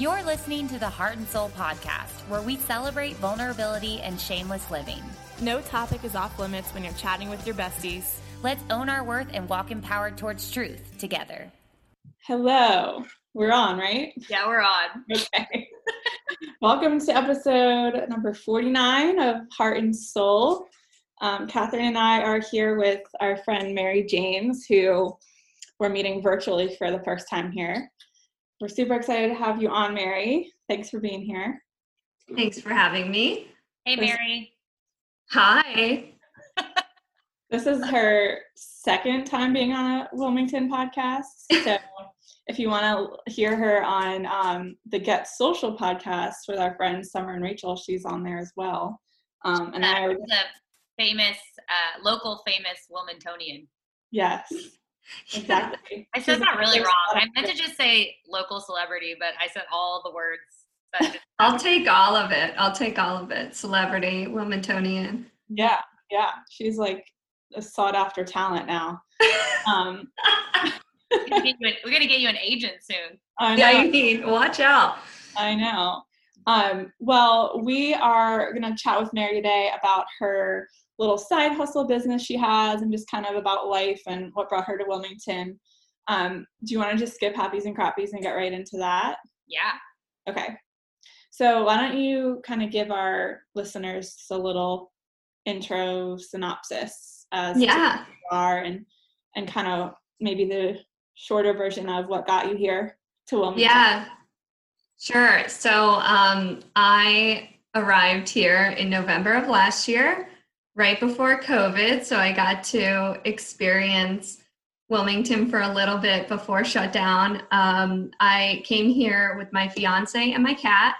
You're listening to the Heart and Soul podcast, where we celebrate vulnerability and shameless living. No topic is off limits when you're chatting with your besties. Let's own our worth and walk empowered towards truth together. Hello. We're on, right? Yeah, we're on. Okay. Welcome to episode number 49 of Heart and Soul. Um, Catherine and I are here with our friend Mary James, who we're meeting virtually for the first time here. We're super excited to have you on, Mary. Thanks for being here. Thanks for having me. Hey, Mary. Hi. This is her second time being on a Wilmington podcast. So if you want to hear her on um, the Get Social podcast with our friends Summer and Rachel, she's on there as well. Um, and a famous, uh, local famous Wilmingtonian. Yes, exactly. I said that really wrong. I meant to just say local celebrity, but I said all the words. I'll take all of it. I'll take all of it. Celebrity, Wilmingtonian. Yeah, yeah. She's like a sought after talent now. Um, we're, gonna an, we're gonna get you an agent soon. I know. Yeah, you need watch out. I know. Um, well, we are gonna chat with Mary today about her little side hustle business she has and just kind of about life and what brought her to Wilmington. Um, do you want to just skip happies and crappies and get right into that? Yeah. Okay. So why don't you kind of give our listeners a little intro synopsis as yeah. you are and and kind of maybe the shorter version of what got you here to Wilmington. Yeah. Sure. So um, I arrived here in November of last year right before COVID. So I got to experience Wilmington for a little bit before shutdown. Um, I came here with my fiance and my cat.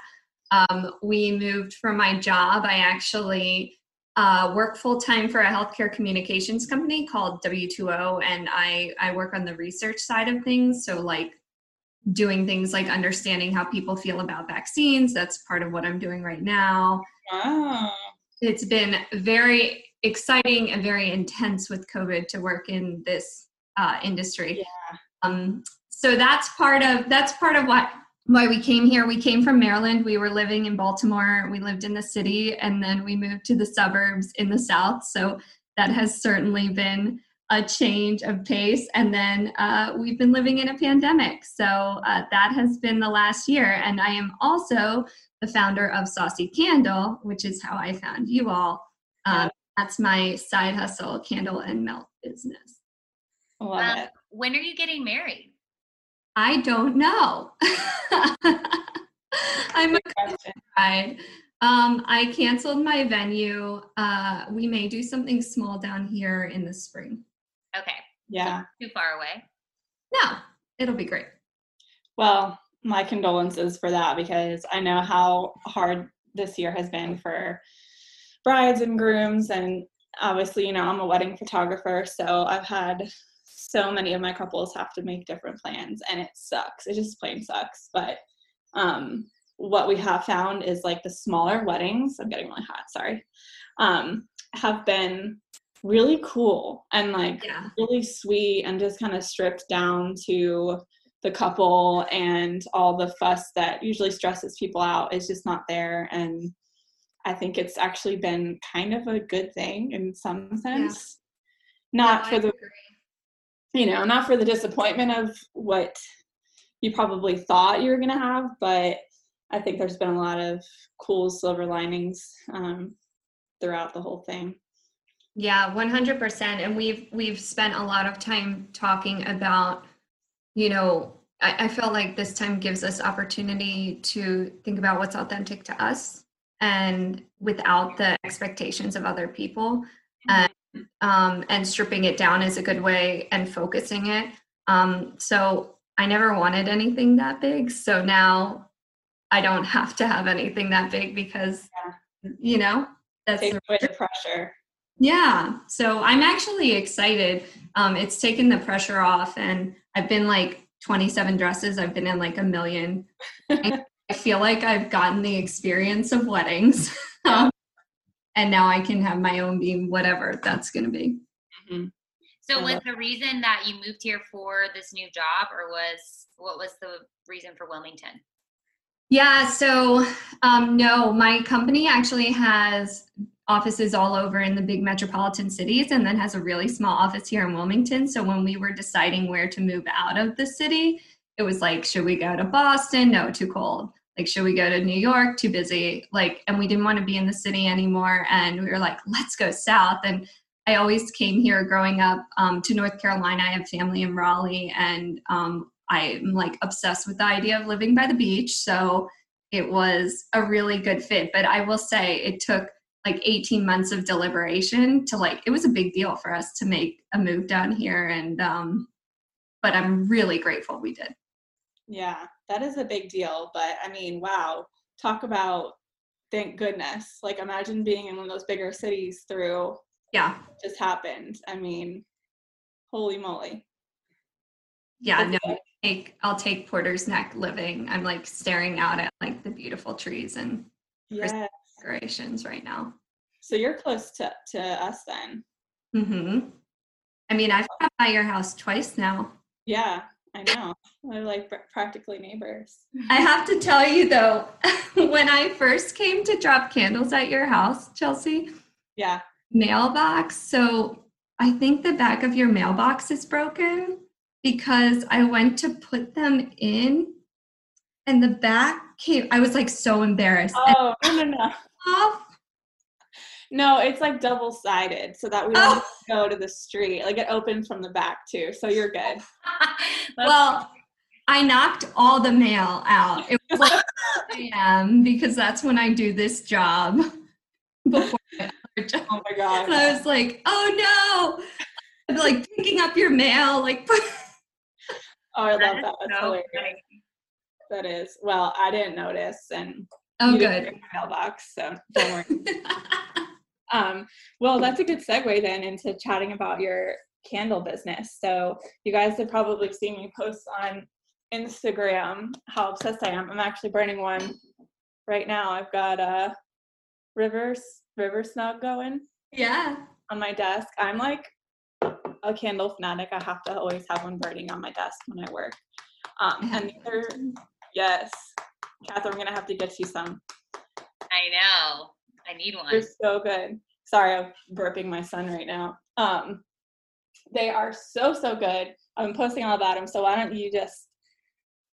Um, we moved from my job. I actually uh, work full time for a healthcare communications company called W2O, and I, I work on the research side of things. So, like doing things like understanding how people feel about vaccines. That's part of what I'm doing right now. Wow it's been very exciting and very intense with COVID to work in this uh, industry. Yeah. Um, so that's part of that's part of what why we came here. We came from Maryland. We were living in Baltimore. We lived in the city, and then we moved to the suburbs in the south. So that has certainly been a change of pace. And then uh, we've been living in a pandemic. So uh, that has been the last year. And I am also the founder of Saucy Candle, which is how I found you all. Um, that's my side hustle, candle and melt business. Love um, it. When are you getting married? I don't know. I'm a bride. Um, I canceled my venue. Uh, we may do something small down here in the spring. Okay. Yeah. too far away. No, it'll be great. Well, my condolences for that because I know how hard this year has been for brides and grooms and obviously you know I'm a wedding photographer so I've had so many of my couples have to make different plans and it sucks it just plain sucks but um what we have found is like the smaller weddings I'm getting really hot sorry um have been really cool and like yeah. really sweet and just kind of stripped down to the couple and all the fuss that usually stresses people out is just not there and i think it's actually been kind of a good thing in some sense yeah. not no, for the you know not for the disappointment of what you probably thought you were going to have but i think there's been a lot of cool silver linings um, throughout the whole thing yeah 100% and we've we've spent a lot of time talking about you know, I, I felt like this time gives us opportunity to think about what's authentic to us and without the expectations of other people. And um, and stripping it down is a good way and focusing it. Um, so I never wanted anything that big. So now I don't have to have anything that big because, yeah. you know, that's Take the pressure. Yeah. So I'm actually excited. Um, it's taken the pressure off and I've been like 27 dresses. I've been in like a million. I feel like I've gotten the experience of weddings. um, and now I can have my own beam, whatever that's going to be. Mm-hmm. So, was the reason that you moved here for this new job, or was what was the reason for Wilmington? Yeah, so um, no, my company actually has offices all over in the big metropolitan cities and then has a really small office here in Wilmington. So when we were deciding where to move out of the city, it was like, should we go to Boston? No, too cold. Like, should we go to New York? Too busy. Like, and we didn't want to be in the city anymore. And we were like, let's go south. And I always came here growing up um, to North Carolina. I have family in Raleigh, and um, I'm like obsessed with the idea of living by the beach. So it was a really good fit. But I will say it took like 18 months of deliberation to like it was a big deal for us to make a move down here and um but i'm really grateful we did. Yeah that is a big deal but i mean wow talk about thank goodness like imagine being in one of those bigger cities through yeah. just happened. I mean holy moly. Yeah no I'll take, I'll take porter's neck living. I'm like staring out at like the beautiful trees and yes decorations right now. So you're close to, to us then. Mm-hmm. I mean, I've come by your house twice now. Yeah, I know. We're like practically neighbors. I have to tell you though, when I first came to drop candles at your house, Chelsea. Yeah. Mailbox. So I think the back of your mailbox is broken because I went to put them in and the back came. I was like so embarrassed. Oh, no, no, no off? No, it's like double sided so that we don't oh. go to the street. Like it opens from the back too. So you're good. well, I knocked all the mail out. It was like a.m. because that's when I do this job before my other job. Oh my god. And I was like, oh no. I'm like picking up your mail, like Oh, I love that. That's so hilarious. Funny. That is. Well, I didn't notice and Oh, good. mailbox, so don't worry. um, well, that's a good segue then into chatting about your candle business. So you guys have probably seen me post on Instagram how obsessed I am. I'm actually burning one right now. I've got a Rivers River Snug going. Yeah. On my desk. I'm like a candle fanatic. I have to always have one burning on my desk when I work. Um, and these are yes, Catherine, I'm gonna have to get you some. I know. I need one. They're so good. Sorry, I'm burping my son right now. Um, they are so so good. I've been posting all about them. So why don't you just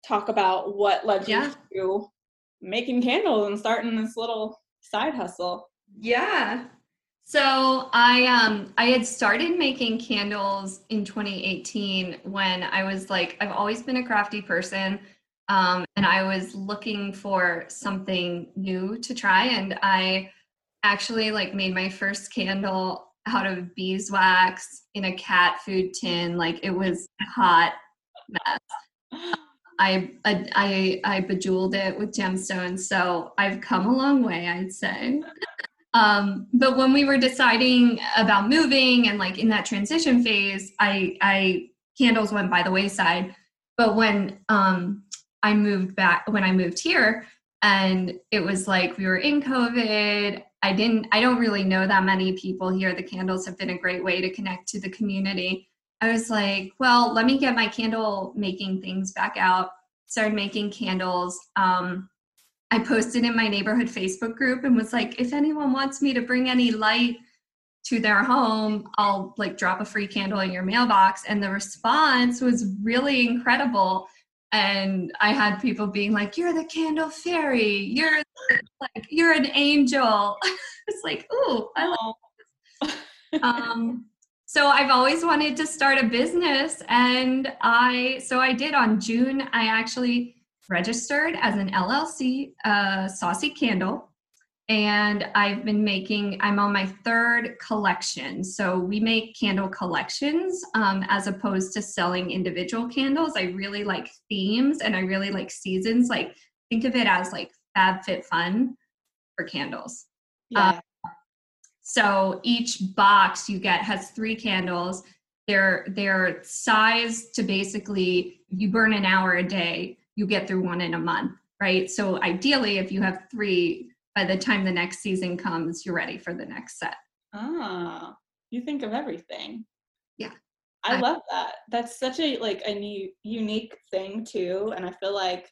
talk about what led you yeah. to making candles and starting this little side hustle? Yeah. So I um I had started making candles in 2018 when I was like I've always been a crafty person. Um, and I was looking for something new to try. And I actually like made my first candle out of beeswax in a cat food tin. Like it was hot mess. I, I, I bejeweled it with gemstones. So I've come a long way, I'd say. Um, but when we were deciding about moving and like in that transition phase, I, I candles went by the wayside. But when um, I moved back when I moved here and it was like we were in COVID. I didn't I don't really know that many people here. The candles have been a great way to connect to the community. I was like, well, let me get my candle making things back out. Started making candles. Um, I posted in my neighborhood Facebook group and was like, if anyone wants me to bring any light to their home, I'll like drop a free candle in your mailbox. And the response was really incredible and I had people being like, "You're the candle fairy. You're like you're an angel." it's like, "Ooh, I love um, so I've always wanted to start a business, and I so I did on June. I actually registered as an LLC, uh, Saucy Candle, and I've been making, I'm on my third collection. So we make candle collections um, as opposed to selling individual candles. I really like themes and I really like seasons. Like, think of it as like Fab Fit Fun for candles. Yeah. Um, so each box you get has three candles. They're they're sized to basically you burn an hour a day, you get through one in a month, right? So ideally, if you have three by the time the next season comes, you're ready for the next set. Ah, you think of everything. Yeah. I, I love that. That's such a like a new unique thing too. And I feel like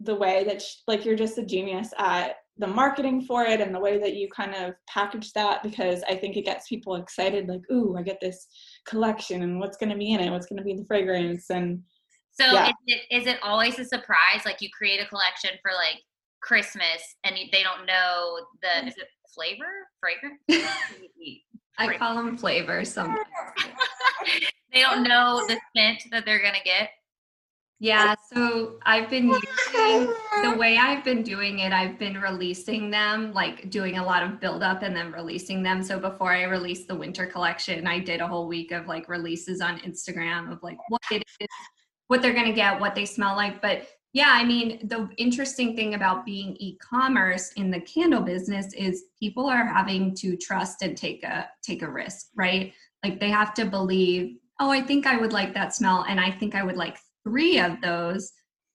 the way that sh- like you're just a genius at the marketing for it and the way that you kind of package that because I think it gets people excited like ooh I get this collection and what's going to be in it what's going to be in the fragrance and So Yeah. is it is it always a surprise? Like you create a collection for like Christmas and they don't know the mm. is it flavor fragrance? I call them flavors sometimes. they don't know the scent that they're gonna get. Yeah, so I've been using the way I've been doing it, I've been releasing them, like doing a lot of build up and then releasing them. So before I released the winter collection, I did a whole week of like releases on Instagram of like what it is, what they're to get, what they smell like. But yeah, I mean, the interesting thing about being e-commerce in the candle business is people are having to trust and take a take a risk, right? Like they have to believe, oh, I think I would like that smell and I think I would like three of those.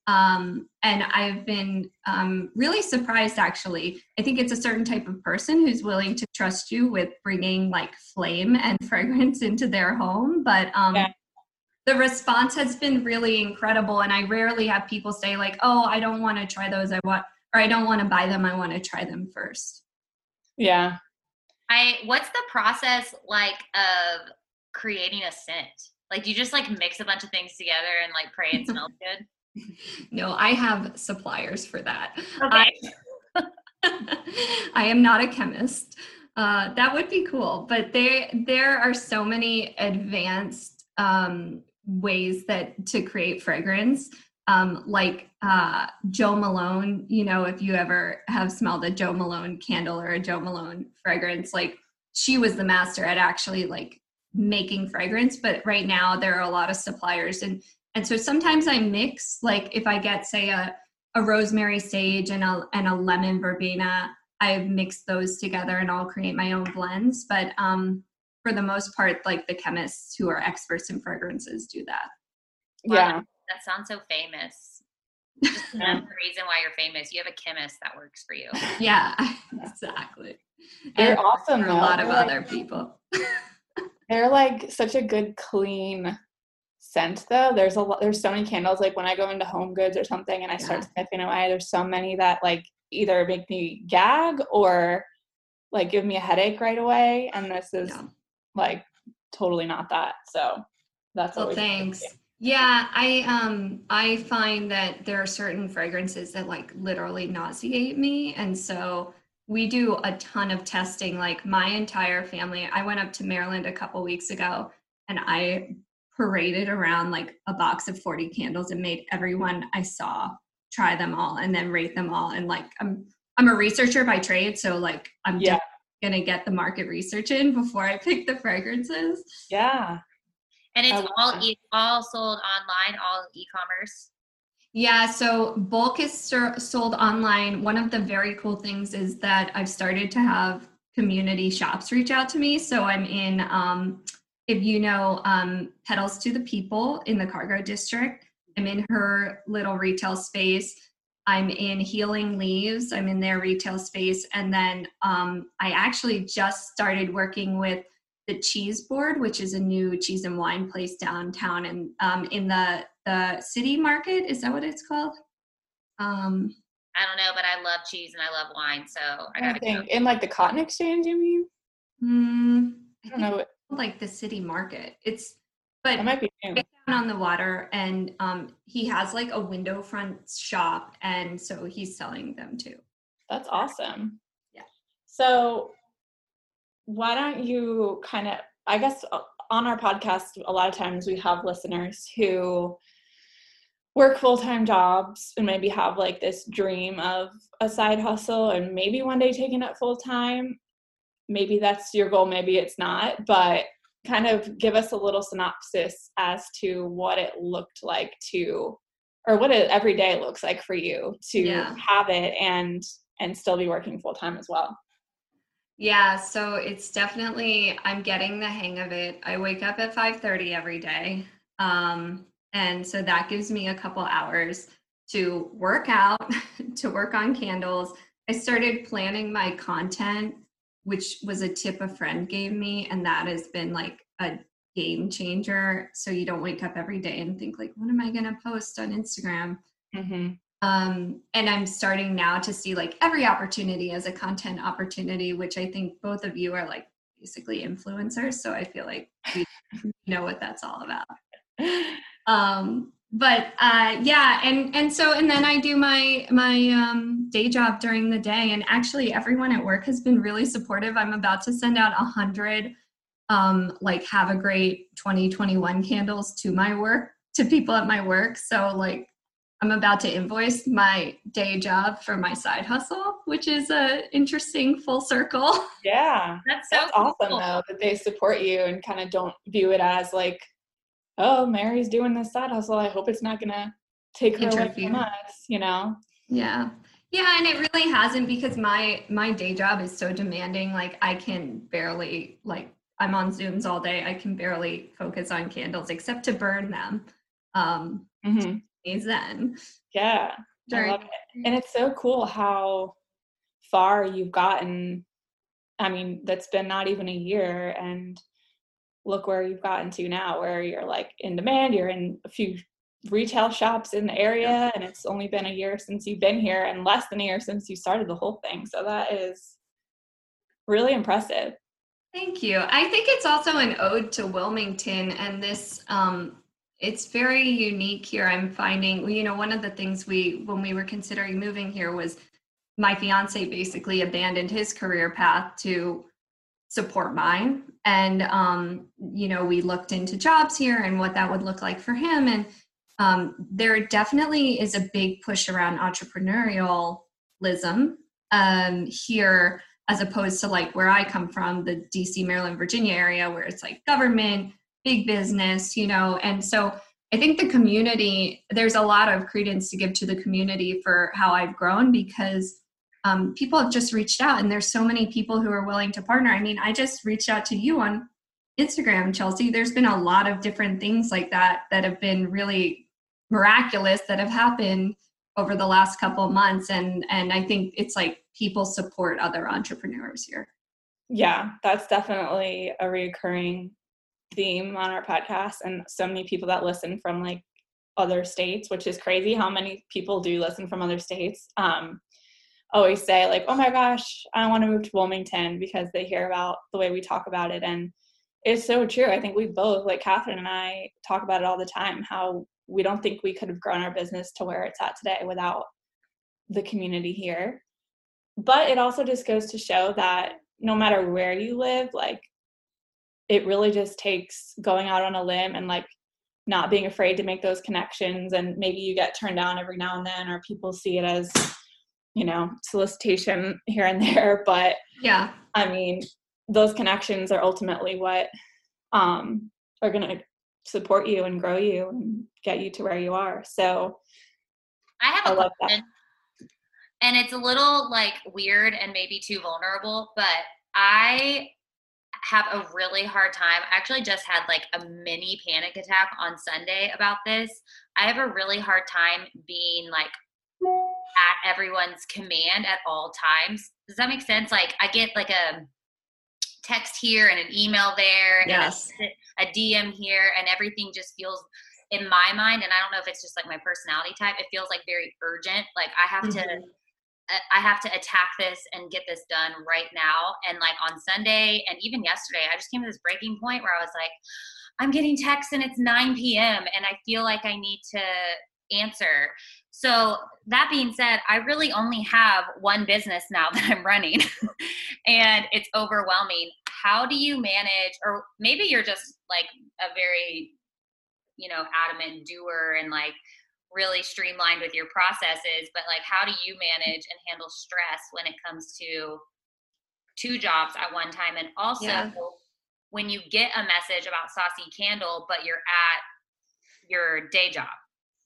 Um, and I've been um, really surprised actually. I think it's a certain type of person who's willing to trust you with bringing like flame and fragrance into their home. But um, Yeah. The response has been really incredible. And I rarely have people say, like, oh, I don't want to try those. I want, or I don't want to buy them. I want to try them first. yeah I what's the process like of creating a scent? Like do you just like mix a bunch of things together and like pray it smells good? No, I have suppliers for that. Okay. I am not a chemist. Uh, that would be cool, but there there are so many advanced um, ways that to create fragrance. Um, like uh, Jo Malone, you know, if you ever have smelled a Jo Malone candle or a Jo Malone fragrance, like she was the master at actually like making fragrance. But right now there are a lot of suppliers, and and so sometimes I mix. Like if I get say a a rosemary sage and a and a lemon verbena. I've mixed those together and I'll create my own blends. But um, for the most part, like the chemists who are experts in fragrances do that. yeah That sounds so famous. Just Yeah. another reason why you're famous. You have a chemist that works for you. Yeah, exactly. They're And awesome for a lot of They're like- other people. They're like such a good clean scent though. There's a lot there's so many candles like when I go into Home Goods or something and I start sniffing away, there's so many that like either make me gag or like give me a headache right away and this is Yeah. Like totally not that. So that's Well, thanks. Yeah, I um I find that there are certain fragrances that like literally nauseate me and so we do a ton of testing like my entire family. I went up to Maryland a couple weeks ago and I paraded around like a box of 40 candles and made everyone I saw try them all and then rate them all and like I'm I'm a researcher by trade so like I'm Yeah. Going to get the market research in before I pick the fragrances. Yeah. And it's I all that. e- all sold online, all e-commerce. Yeah, so bulk is ser- sold online. One of the very cool things is that I've started to have community shops reach out to me. So I'm in, um, if you know, um, Petals to the People in the Cargo District. I'm in her little retail space. I'm in Healing Leaves. I'm in their retail space. And then um, I actually just started working with the Cheese Board, which is a new cheese and wine place downtown and um, in the the city market. Is that what it's called? Um, I don't know, but I love cheese and I love wine, so I I gotta go. think in like the cotton exchange, you mean? hmm, I don't know. like the city market. It's but That might be new. down on the water, and um, he has like a window front shop, and so he's selling them too. That's awesome. Yeah. So, why don't you kind of, I guess, uh, on our podcast, a lot of times we have listeners who work full time jobs and maybe have like this dream of a side hustle and maybe one day taking it full time. Maybe that's your goal, maybe it's not, but kind of give us a little synopsis as to what it looked like to or what it every day looks like for you to Yeah. have it and and still be working full time as well. Yeah, so it's definitely I'm getting the hang of it. I wake up at 5:30 every day. Um and so that gives me a couple hours to work out, to work on candles. I started planning my content, which was a tip a friend gave me and that has been like a game changer so you don't wake up every day and think like what am I going to post on Instagram? Mm-hmm. um, and i'm starting now to see like every opportunity as a content opportunity which i think both of you are like basically influencers so i feel like we know what that's all about um, but uh, yeah and and so and then i do my my um, day job during the day. And actually everyone at work has been really supportive. I'm about to send out a hundred um, like have a great 2021 candles to my work to people at my work. So like i'm about to invoice my day job for my side hustle which is a interesting full circle. Yeah. That's so that's awesome though that they support you and kind of don't view it as like oh mary's doing this side hustle i hope it's not gonna take her away from us you know Yeah. Yeah, and it really hasn't because my my day job is so demanding like I can barely like I'm on Zooms all day. I can barely focus on candles except to burn them. Um mm-hmm. then yeah I love it. And it's so cool how far you've gotten. I mean, that's been not even a year, and look where you've gotten to now, where you're like in demand. You're in a few retail shops in the area, and it's only been a year since you've been here, and less than a year since you started the whole thing. So that is really impressive. Thank you. I think it's also an ode to Wilmington and this um it's very unique here. I'm finding you know one of the things we when we were considering moving here was my fiance basically abandoned his career path to support mine and um you know we looked into jobs here and what that would look like for him and um there definitely is a big push around entrepreneurialism um here as opposed to like where I come from, the DC, Maryland, Virginia area, where it's like government, big business, you know. And so I think the community, there's a lot of credence to give to the community for how I've grown because um, people have just reached out and there's so many people who are willing to partner. I mean, I just reached out to you on Instagram, Chelsea. There's been a lot of different things like that that have been really miraculous that have happened over the last couple of months and and i think it's like people support other entrepreneurs here Yeah, that's definitely a recurring theme on our podcast, and so many people that listen from like other states, which is crazy how many people do listen from other states. Um, always say like, "Oh my gosh, I want to move to Wilmington" because they hear about the way we talk about it, and it's so true. I think we both, like Catherine and I, talk about it all the time. How we don't think we could have grown our business to where it's at today without the community here. But it also just goes to show that no matter where you live, like it really just takes going out on a limb and like not being afraid to make those connections and maybe you get turned down every now and then or people see it as you know solicitation here and there but yeah i mean those connections are ultimately what um are going to support you and grow you and get you to where you are so I have a love that. question, and it's a little like weird and maybe too vulnerable, but I have a really hard time. I actually just had like a mini panic attack on Sunday about this. I have a really hard time being like at everyone's command at all times. Does that make sense? Like I get like a text here and an email there Yes. and a, a DM here and everything just feels in my mind and I don't know if it's just like my personality type it feels like very urgent like I have to Mhm. I- I have to attack this and get this done right now. And like on Sunday and even yesterday, I just came to this breaking point where I was like, I'm getting texts and it's 9 p.m. and I feel like I need to answer. So, that being said, I really only have one business now that I'm running and it's overwhelming. How do you manage, or maybe you're just like a very, you know, adamant doer and like really streamlined with your processes but like how do you manage and handle stress when it comes to two jobs at one time and also Yeah. when you get a message about saucy candle but you're at your day job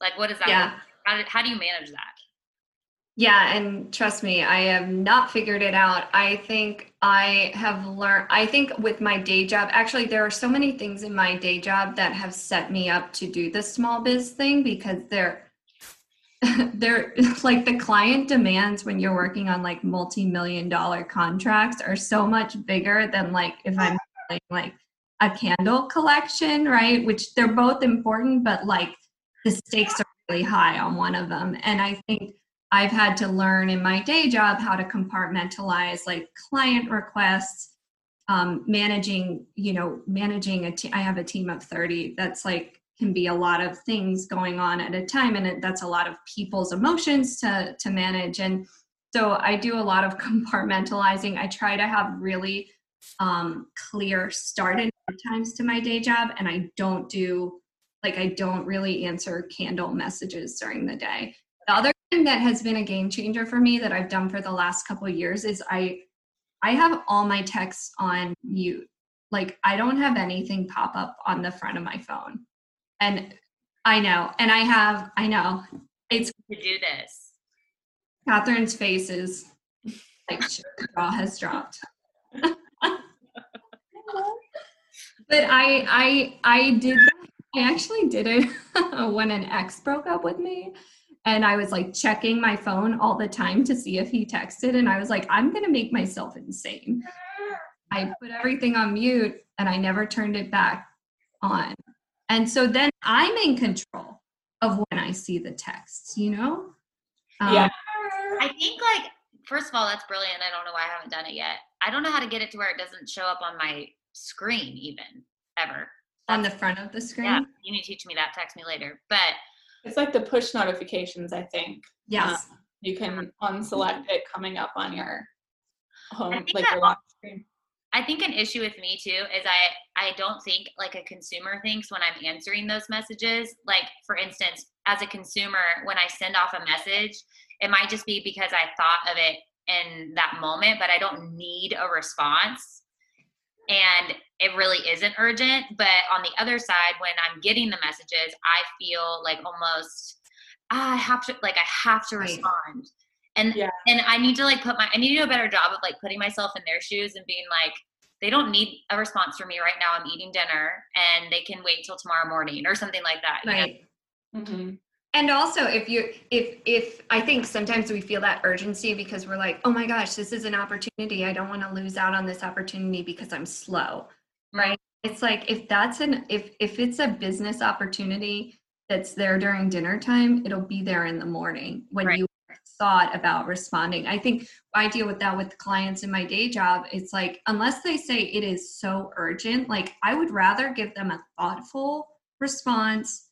like what does that Yeah. how, do, how do you manage that Yeah, and trust me, I have not figured it out. I think I have learned, I think with my day job, actually, there are so many things in my day job that have set me up to do the small biz thing because they're, they're like the client demands when you're working on like multi million dollar contracts are so much bigger than like if I'm like a candle collection, right? Which they're both important, but like the stakes are really high on one of them. And I think I've had to learn in my day job how to compartmentalize like client requests, um, managing, you know, managing a team. I have a team of 30. That's like can be a lot of things going on at a time and it, that's a lot of people's emotions to to manage and so i do a lot of compartmentalizing i try to have really um, clear start and times to my day job and i don't do like i don't really answer candle messages during the day the other thing that has been a game changer for me that i've done for the last couple years is i i have all my texts on mute like i don't have anything pop up on the front of my phone and I know, and I have, I know, it's to do this. Catherine's face is like jaw has dropped. but I, I, I did. I actually did it when an ex broke up with me, and I was like checking my phone all the time to see if he texted, and I was like, I'm gonna make myself insane. I put everything on mute, and I never turned it back on. And so then I'm in control of when I see the texts, you know? Um, yeah. I think, like, first of all, that's brilliant. I don't know why I haven't done it yet. I don't know how to get it to where it doesn't show up on my screen, even ever. On the front of the screen? Yeah. You need to teach me that. Text me later. But it's like the push notifications, I think. Yes. Um, you can unselect it coming up on your home, like your lock screen. I think an issue with me too is I I don't think like a consumer thinks when I'm answering those messages. Like for instance, as a consumer, when I send off a message, it might just be because I thought of it in that moment, but I don't need a response. And it really isn't urgent. But on the other side, when I'm getting the messages, I feel like almost ah, I have to like I have to respond and yeah. and i need to like put my i need to do a better job of like putting myself in their shoes and being like they don't need a response from me right now i'm eating dinner and they can wait till tomorrow morning or something like that right mm-hmm. And also if you if if i think sometimes we feel that urgency because we're like oh my gosh this is an opportunity i don't want to lose out on this opportunity because i'm slow mm. right it's like if that's an if if it's a business opportunity that's there during dinner time it'll be there in the morning when right. you thought about responding. I think I deal with that with clients in my day job. It's like, unless they say it is so urgent, like I would rather give them a thoughtful response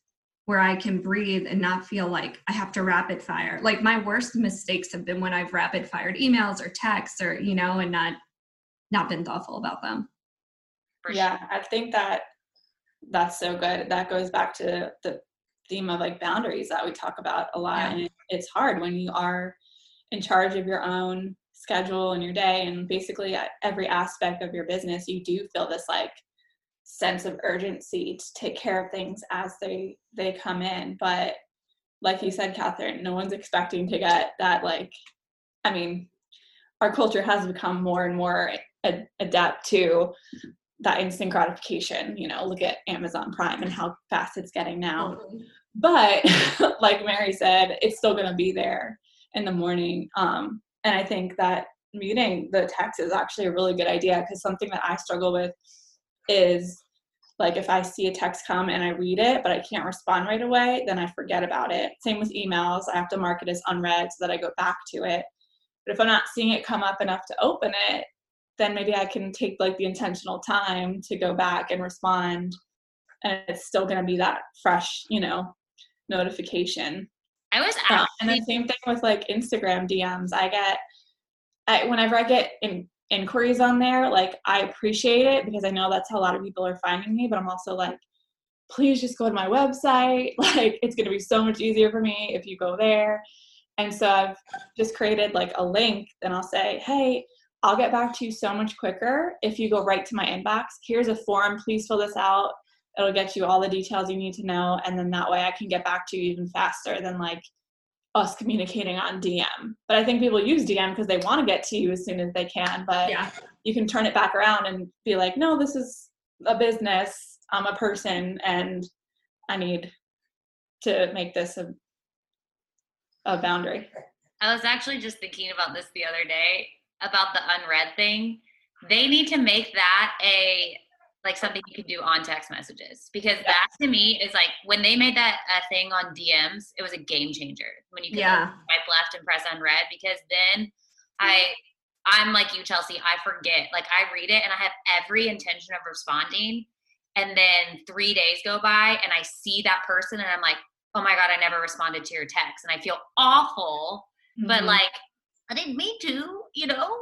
where I can breathe and not feel like I have to rapid fire. Like my worst mistakes have been when I've rapid fired emails or texts or, you know, and not not been thoughtful about them. Yeah, I think that that's so good. That goes back to the theme of like boundaries that we talk about a lot. Yeah. And it's hard when you are in charge of your own schedule and your day and basically uh, every aspect of your business, you do feel this like sense of urgency to take care of things as they they come in. But like you said, Catherine, no one's expecting to get that like I mean, our culture has become more and more ad- adept to that instant gratification. You know, look at Amazon Prime and how fast it's getting now. But like Mary said, it's still going to be there in the morning. Um, and I think that muting the text is actually a really good idea because something that I struggle with is like if I see a text come and I read it, but I can't respond right away, then I forget about it. Same with emails. I have to mark it as unread so that I go back to it. But if I'm not seeing it come up enough to open it, then maybe I can take like the intentional time to go back and respond. And it's still going to be that fresh, you know, notification. I was uh, and the same thing with like Instagram DMs. I get, I, whenever I get in, inquiries on there, like I appreciate it because I know that's how a lot of people are finding me, but I'm also like, please just go to my website. Like it's going to be so much easier for me if you go there. And so I've just created like a link, and I'll say, hey, I'll get back to you so much quicker if you go right to my inbox. Here's a form, please fill this out. It'll get you all the details you need to know, and then that way I can get back to you even faster than like us communicating on DM. But I think people use DM because they want to get to you as soon as they can. But yeah. you can turn it back around and be like, no, this is a business. I'm a person, and I need to make this a a boundary. I was actually just thinking about this the other day about the unread thing. They need to make that a like something you can do on text messages because that to me is like when they made that uh, thing on DMs, it was a game changer when you could Yeah. swipe left and press unread because then I I'm like you, Chelsea. I forget. Like I read it and I have every intention of responding, and then three days go by and I see that person and I'm like, oh my god, I never responded to your text, and I feel awful. But Mhm. like I didn't mean to, you know.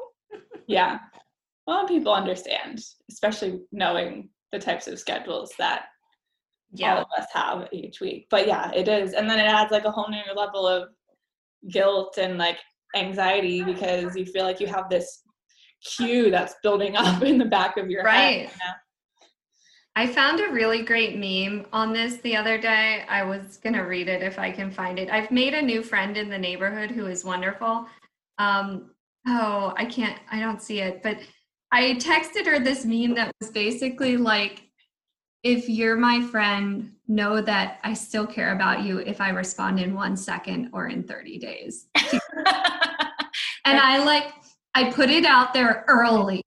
yeah. Well, people understand, especially knowing the types of schedules that all of us have each week. But yeah, it is. And then it adds like a whole new level of guilt and like anxiety because you feel like you have this queue that's building up in the back of your Right. head. you know? I found a really great meme on this the other day. I was going to read it if I can find it. I've made a new friend in the neighborhood who is wonderful. Um, oh, I can't, I don't see it, but I texted her this meme that was basically like, if you're my friend, know that I still care about you if I respond in one second or in 30 days. And I like, I put it out there early.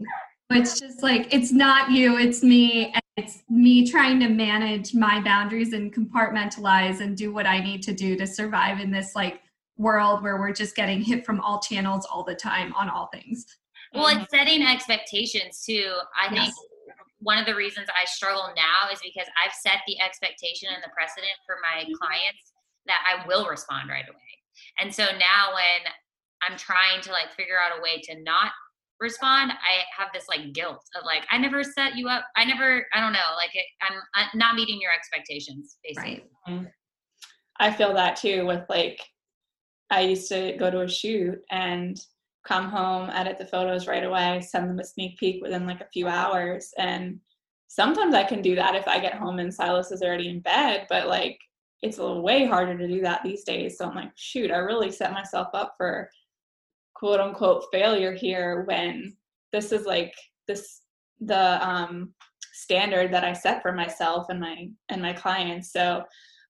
It's just like, it's not you, it's me. And it's me trying to manage my boundaries and compartmentalize and do what I need to do to survive in this like world where we're just getting hit from all channels all the time on all things. Well, it's mm-hmm. setting expectations too. I think one of the reasons I struggle now is because I've set the expectation and the precedent for my mm-hmm. clients that I will respond right away. And so now when I'm trying to like figure out a way to not respond, I have this like guilt of like I never set you up. I never I don't know, like it, I'm, I'm not meeting your expectations basically. Right. Mm-hmm. I feel that too with like I used to go to a shoot and come home, edit the photos right away, send them a sneak peek within like a few hours. And sometimes I can do that if I get home and Silas is already in bed, but like it's a little way harder to do that these days. So I'm like, shoot, I really set myself up for quote unquote failure here when this is like this the um standard that I set for myself and my and my clients. So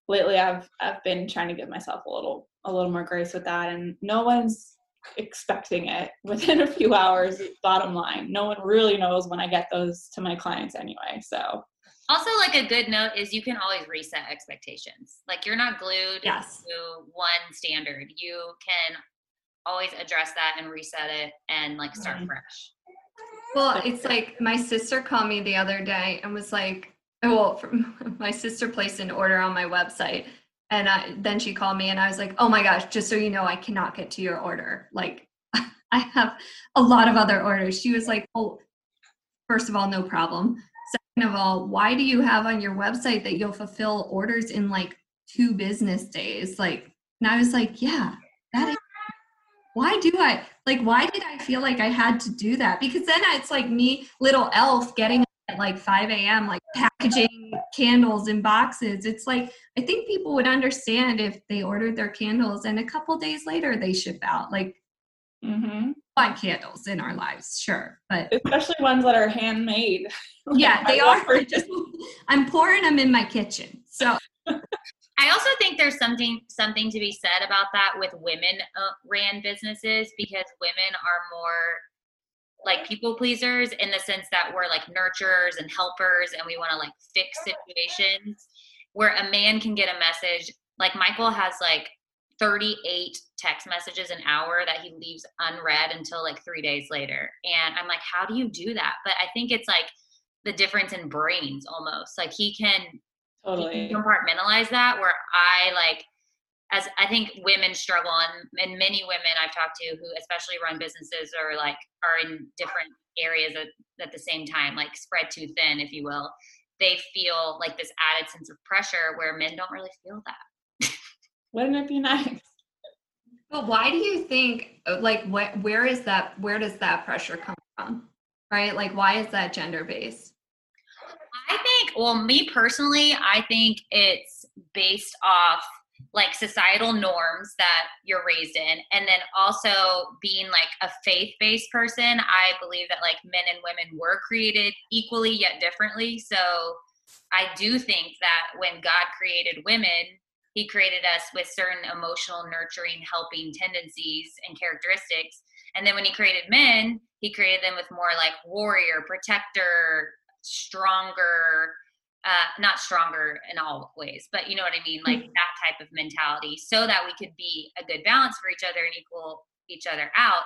lately I've I've been trying to give myself a little a little more grace with that and no one's expecting it within a few hours bottom line no one really knows when I get those to my clients anyway so Also, like a good note is you can always reset expectations. Like you're not glued Yes. to one standard. You can always address that and reset it and like start Mhm. fresh. Well, it's like my sister called me the other day and was like, oh, well, my sister placed an order on my website. And I, then she called me and I was like, oh my gosh, just so you know, I cannot get to your order. Like, I have a lot of other orders. She was like, oh, first of all, no problem. Second of all, why do you have on your website that you'll fulfill orders in like two business days? Like, and I was like, yeah, that is why do I like why did I feel like I had to do that? Because then it's like me, little elf, getting at like 5 a.m., like packaging candles in boxes. It's like I think people would understand if they ordered their candles and a couple days later they ship out. Like hmm want candles in our lives, sure. But especially ones that are handmade yeah, they are. Just, I'm pouring them in my kitchen. So I also think there's something something to be said about that with women uh, ran businesses because women are more like people pleasers in the sense that we're like nurturers and helpers and we want to like fix situations where a man can get a message. Like Michael has like 38 text messages an hour that he leaves unread until like 3 days later. And I'm like how do you do that? But I think it's like the difference in brains almost. Like he can totally you can compartmentalize that where I like as I think women struggle and, and many women I've talked to who especially run businesses or like are in different areas at, at the same time, like spread too thin, if you will, they feel like this added sense of pressure where men don't really feel that. wouldn't it be nice But why do you think, uh, like, wh- where is that? Where does that pressure come from? Right? Like, why is that gender based? I think, well, me personally, I think it's based off like societal norms that you're raised in. And then also being like a faith based person, I believe that like men and women were created equally yet differently. So I do think that when God created women, he created us with certain emotional, nurturing, helping tendencies and characteristics. And then when he created men, he created them with more like warrior, protector, stronger uh, not stronger in all ways, but you know what I mean, like that type of mentality, so that we could be a good balance for each other and equal each other out.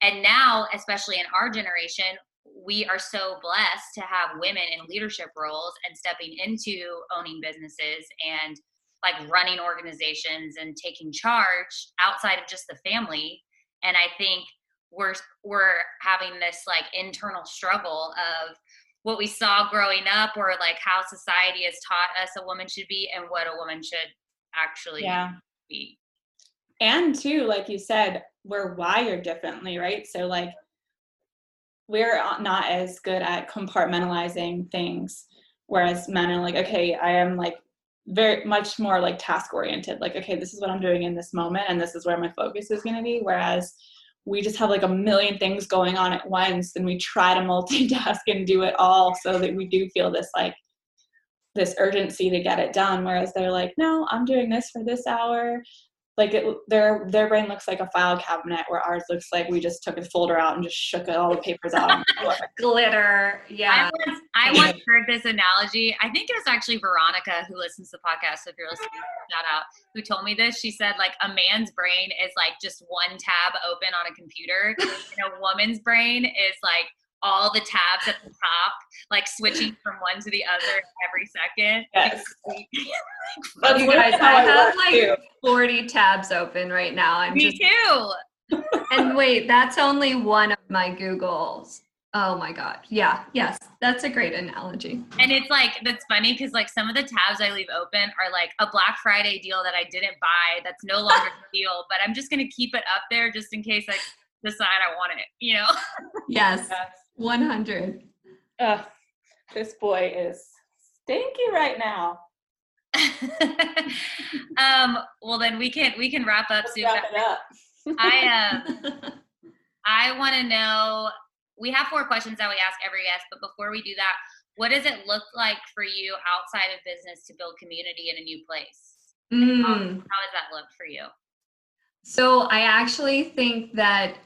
And now, especially in our generation, we are so blessed to have women in leadership roles and stepping into owning businesses and like running organizations and taking charge outside of just the family. And I think we're we're having this like internal struggle of what we saw growing up or like how society has taught us a woman should be and what a woman should actually yeah. be. And too, like you said, we're wired differently, right? So like we're not as good at compartmentalizing things whereas men are like okay i am like very much more like task oriented like okay this is what i'm doing in this moment and this is where my focus is going to be whereas we just have like a million things going on at once and we try to multitask and do it all so that we do feel this like this urgency to get it done. Whereas they're like no i'm doing this for this hour like it, their their brain looks like a file cabinet where ours looks like we just took a folder out and just shook all the papers out. Glitter yeah. I once, I once heard this analogy. I think it was actually veronica who listens to the podcast so if you're listening shout out who told me this. She said like a man's brain is like just one tab open on a computer. And a woman's brain is like all the tabs at the top, like switching from one to the other every second. Yes. you guys, I have like too. 40 tabs open right now. I'm Me just, too. and wait, that's only one of my Googles. Oh my God. Yeah. Yes. That's a great analogy. And it's like, that's funny because like some of the tabs I leave open are like a Black Friday deal that I didn't buy that's no longer a deal, but I'm just going to keep it up there just in case I decide I want it, you know? Yes. yes. 100. Uh, this boy is stinky right now. um, well then we can we can wrap up Let's soon. Wrap it up. I um I want to know we have four questions that we ask every guest, but before we do that, what does it look like for you outside of business to build community in a new place? Mm. How, how does that look for you? So I actually think that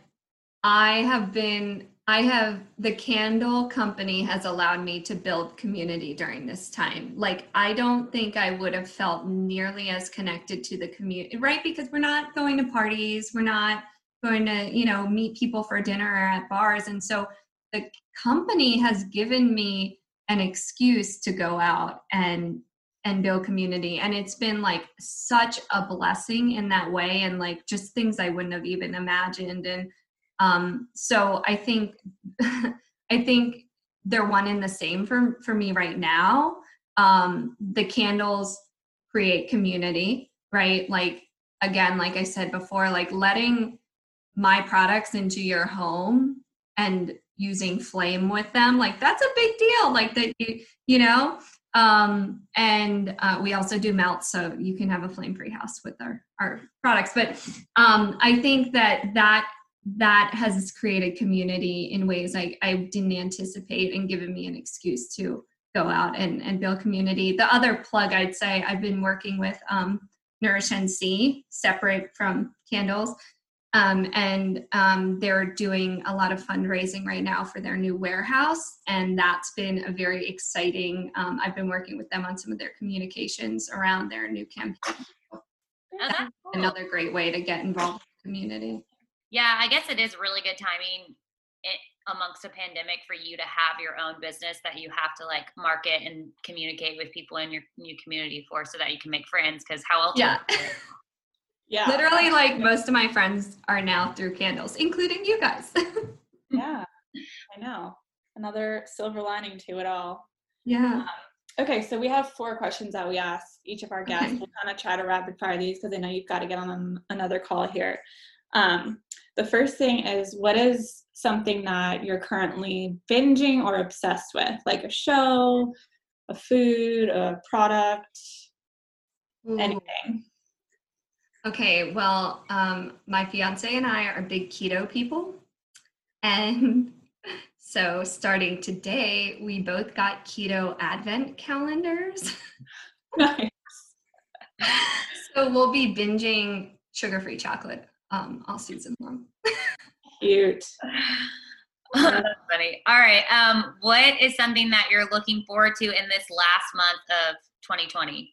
I have been I have the candle company has allowed me to build community during this time. Like I don't think I would have felt nearly as connected to the community, right? Because we're not going to parties, we're not going to, you know, meet people for dinner at bars. And so the company has given me an excuse to go out and and build community and it's been like such a blessing in that way and like just things i wouldn't have even imagined and um, so I think I think they're one in the same for for me right now. Um, the candles create community, right? Like again, like I said before, like letting my products into your home and using flame with them like that's a big deal like that you you know um and uh, we also do melt, so you can have a flame free house with our our products but um i think that that that has created community in ways I, I didn't anticipate and given me an excuse to go out and, and build community. The other plug I'd say I've been working with um, Nourish NC, separate from candles. Um, and um, they're doing a lot of fundraising right now for their new warehouse. And that's been a very exciting, um, I've been working with them on some of their communications around their new campaign. Oh, cool. Another great way to get involved in the community. Yeah, I guess it is really good timing it, amongst a pandemic for you to have your own business that you have to like market and communicate with people in your new community for so that you can make friends because how else yeah. yeah. Literally like most of my friends are now through candles including you guys. Yeah i know. Another silver lining to it all. Yeah. Um, okay so we have four questions that we ask each of our guests. Okay. we'll kind of try to rapid fire these because i know you've got to get on another call here. Um, the first thing is what is something that you're currently binging or obsessed with, like a show, a food, a product, Ooh. anything? Okay, well, um, my fiance and I are big keto people. And so starting today, we both got keto advent calendars. nice. so we'll be binging sugar free chocolate um, all season long. Cute. That's funny. All right. Um, what is something that you're looking forward to in this last month of 2020?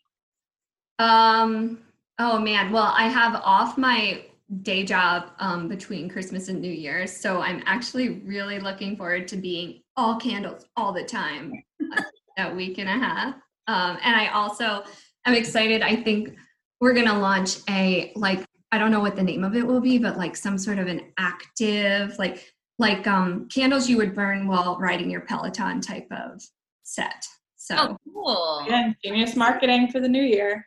Um, oh man, well, I have off my day job um, between Christmas and New Year's. So I'm actually really looking forward to being all candles all the time that week and a half. Um, and I also am excited. I think we're going to launch a, like, I don't know what the name of it will be, but like some sort of an active, like, like um, candles you would burn while riding your Peloton type of set. So, oh, cool. Yeah, genius marketing for the new year.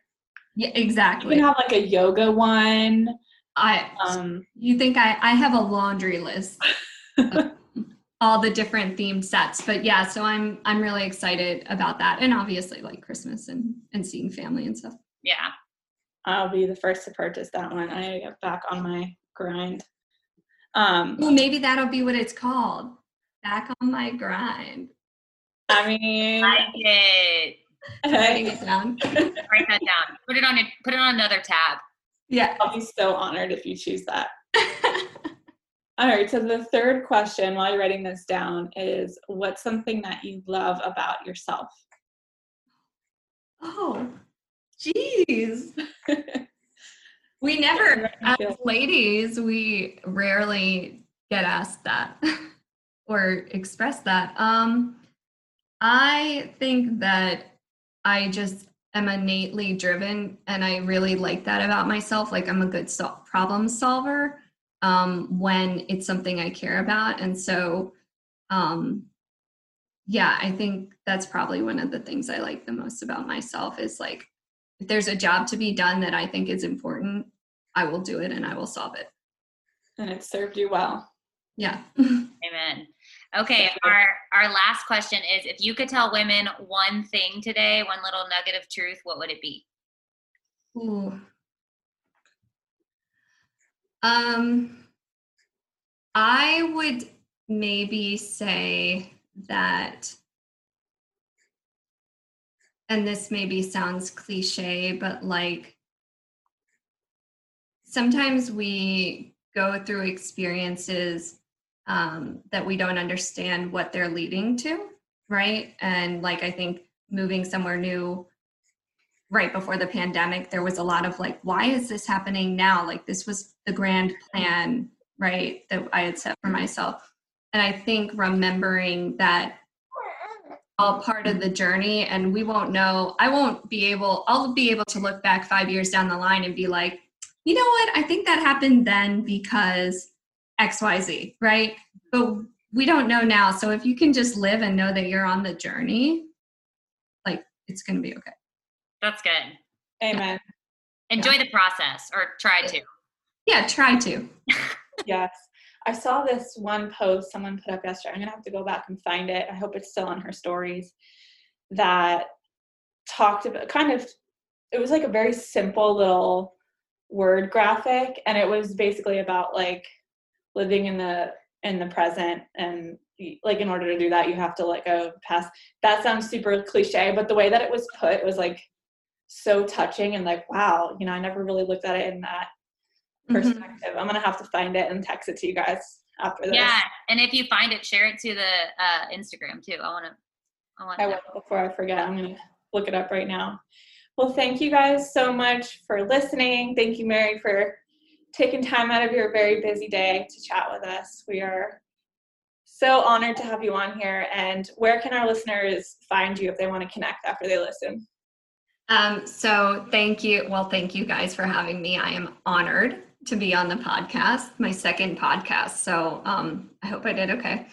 yeah, exactly. You can have like a yoga one. I, Um, You think I, I have a laundry list of all the different themed sets. But yeah, so I'm I'm really excited about that. And obviously like Christmas and, and seeing family and stuff. Yeah. I'll be the first to purchase that one. I gotta get back on my grind. Um, Well, maybe that'll be what it's called. Back on my grind. I mean, Like it. Writing it down. Write that down. Put it on it. Put it on another tab. Yeah. I'll be so honored if you choose that. All right, so the third question while you're writing this down is what's something that you love about yourself? oh, geez. We never, as ladies, we rarely get asked that or express that. Um, I think that I just am innately driven, and I really like that about myself. Like I'm a good sol- problem solver um, when it's something I care about, and so, um, yeah, I think that's probably one of the things I like the most about myself is like if there's a job to be done that I think is important, I will do it and I will solve it. And it served you well. Yeah. Amen. Okay, our our last question is if you could tell women one thing today, one little nugget of truth, what would it be? Ooh. Um, I would maybe say that, and this maybe sounds cliche, but like sometimes we go through experiences um, that we don't understand what they're leading to, right? And like I think moving somewhere new right before the pandemic, there was a lot of like, why is this happening now? Like, this was the grand plan, right, that I had set for myself. And I think remembering that all part of the journey, and we won't know, I won't be able, I'll be able to look back five years down the line and be like, you know what, I think that happened then because XYZ, right? But we don't know now. So if you can just live and know that you're on the journey, like, it's going to be okay. That's good. Amen. Enjoy the process or try to. Yeah, try to. Yes. I saw this one post someone put up yesterday. I'm going to have to go back and find it. I hope it's still on her stories that talked about kind of, it was like a very simple little word graphic. And it was basically about like living in the, in the present and like in order to do that you have to let go of past that sounds super cliche but the way that it was put was like so touching and like wow you know i never really looked at it in that Mhm. perspective. I'm gonna have to find it and text it to you guys after this. Yeah, and if you find it, share it to the uh, Instagram too. I want to. I want. I to will before I forget. I'm gonna look it up right now. Well, thank you guys so much for listening. Thank you, Mary, for taking time out of your very busy day to chat with us. We are so honored to have you on here. And where can our listeners find you if they want to connect after they listen? Um, so thank you. Well, thank you guys for having me. I am honored to be on the podcast, my second podcast. So um, I hope I did okay.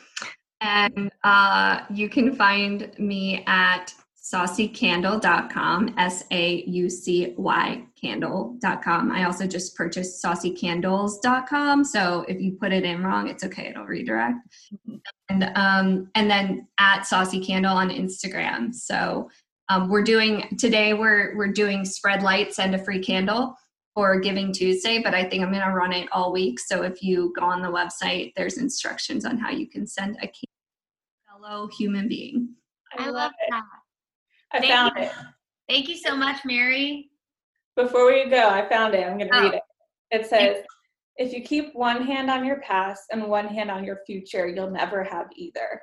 And uh, you can find me at saucycandle.com, S A U C Y candle.com. I also just purchased saucycandles.com. So if you put it in wrong, it's okay, it'll redirect. And um, and then at Saucy Candle on Instagram. So um, we're doing today we're we're doing spread light, send a free candle for Giving Tuesday, but I think I'm going to run it all week. So if you go on the website, there's instructions on how you can send a candle to fellow human being. I love that. I Thank found you. it. Thank you so much, Mary. Before we go, I found it. I'm going to Oh. read it. It says, if you keep one hand on your past and one hand on your future, you'll never have either.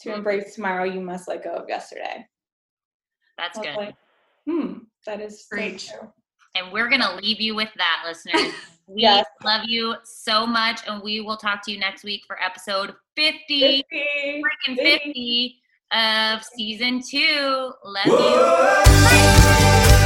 To embrace tomorrow, you must let go of yesterday. That's good. Like, hmm, that is so Preach. true. And we're going to leave you with that, listeners. We Yes. love you so much. And we will talk to you next week for episode 50, 50. freaking 50. 50 of season two. Love you.